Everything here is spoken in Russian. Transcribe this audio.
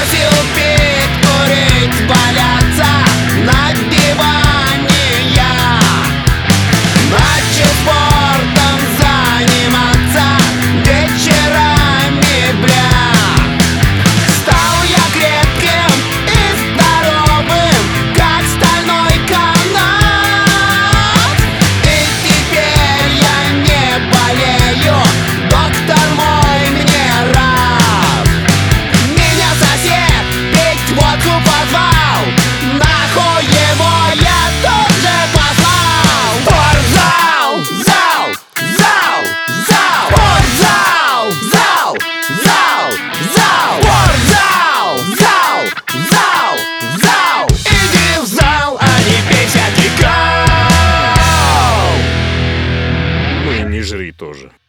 I feel не жри тоже.